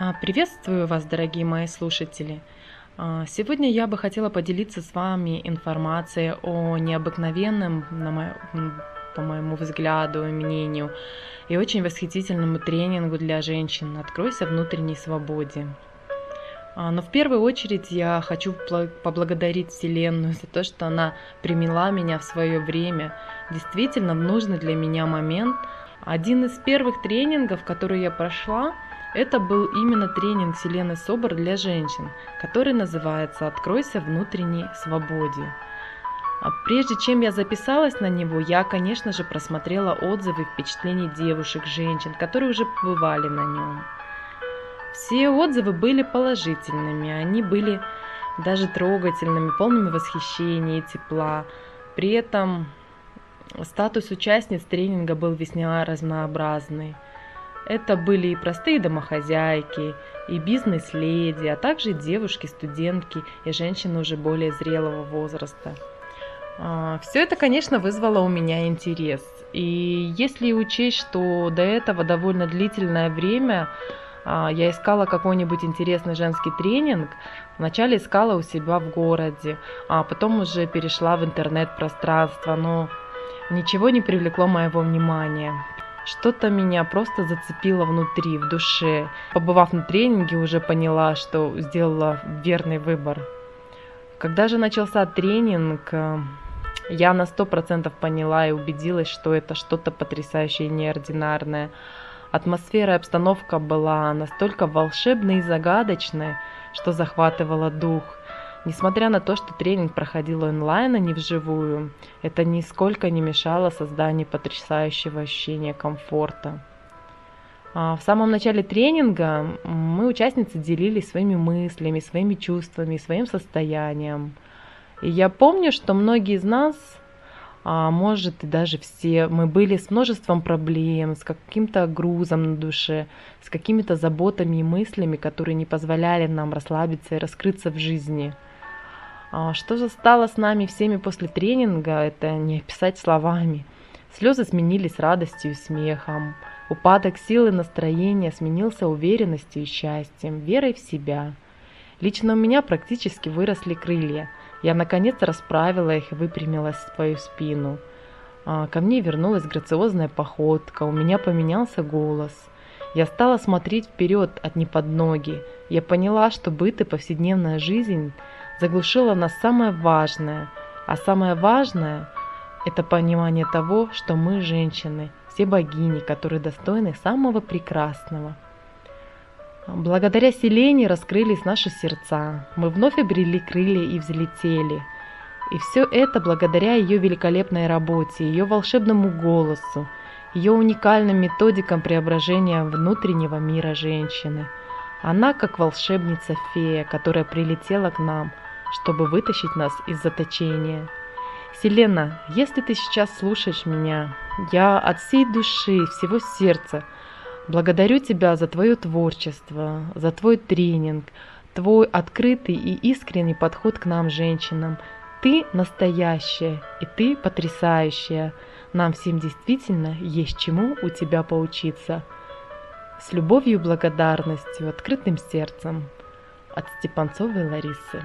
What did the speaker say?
А, Приветствую вас, дорогие мои слушатели. А, Сегодня я бы хотела поделиться с вами информацией о необыкновенном, на мо- по моему взгляду и мнению, и очень восхитительному тренингу для женщин «Откройся внутренней свободе». А, Но в первую очередь я хочу поблагодарить Вселенную за то, что она примела меня в свое время, действительно в нужный для меня момент. Один из первых тренингов, который я прошла, это был именно тренинг Вселенной Собор для женщин, который называется «Откройся внутренней свободе». А Прежде чем я записалась на него, я, конечно же, просмотрела отзывы и впечатления девушек, женщин, которые уже побывали на нем. Все отзывы были положительными, они были даже трогательными, полными восхищения и тепла. При этом статус участниц тренинга был весьма разнообразный. Это были и простые домохозяйки, и бизнес-леди, а также девушки, студентки и женщины уже более зрелого возраста. Все это, конечно, вызвало у меня интерес. И если учесть, что до этого довольно длительное время а, я искала какой-нибудь интересный женский тренинг, вначале искала у себя в городе, а потом уже перешла в интернет-пространство, но ничего не привлекло моего внимания. Что-то меня просто зацепило внутри, в душе. Побывав на тренинге, уже поняла, что сделала верный выбор. Когда же начался тренинг, э, я на сто процентов поняла и убедилась, что это что-то потрясающее и неординарное. Атмосфера и обстановка была настолько волшебной и загадочной, что захватывала дух. Несмотря на то, что тренинг проходил онлайн, а не вживую, это нисколько не мешало созданию потрясающего ощущения комфорта. А, В самом начале тренинга мы, участницы, делились своими мыслями, своими чувствами, своим состоянием. И я помню, что многие из нас, а может и даже все, мы были с множеством проблем, с каким-то грузом на душе, с какими-то заботами и мыслями, которые не позволяли нам расслабиться и раскрыться в жизни. А Что же стало с нами всеми после тренинга, это не описать словами. Слезы сменились радостью и смехом. Упадок силы настроения сменился уверенностью и счастьем, верой в себя. Лично у меня практически выросли крылья. Я наконец расправила их и выпрямилась в свою спину. А, Ко мне вернулась грациозная походка, у меня поменялся голос. Я стала смотреть вперед, от не под ноги. Я поняла, что быт и повседневная жизнь заглушила нас самое важное. А самое важное – это понимание того, что мы женщины, все богини, которые достойны самого прекрасного. Благодаря Селене раскрылись наши сердца. Мы вновь обрели крылья и взлетели. И все это благодаря ее великолепной работе, ее волшебному голосу, ее уникальным методикам преображения внутреннего мира женщины. Она как волшебница-фея, которая прилетела к нам, чтобы вытащить нас из заточения. Селена, если ты сейчас слушаешь меня, я от всей души, всего сердца благодарю тебя за твое творчество, за твой тренинг, твой открытый и искренний подход к нам, женщинам. Ты настоящая, и ты потрясающая. Нам всем действительно есть чему у тебя поучиться. С любовью и благодарностью, открытым сердцем. От Степанцовой Ларисы.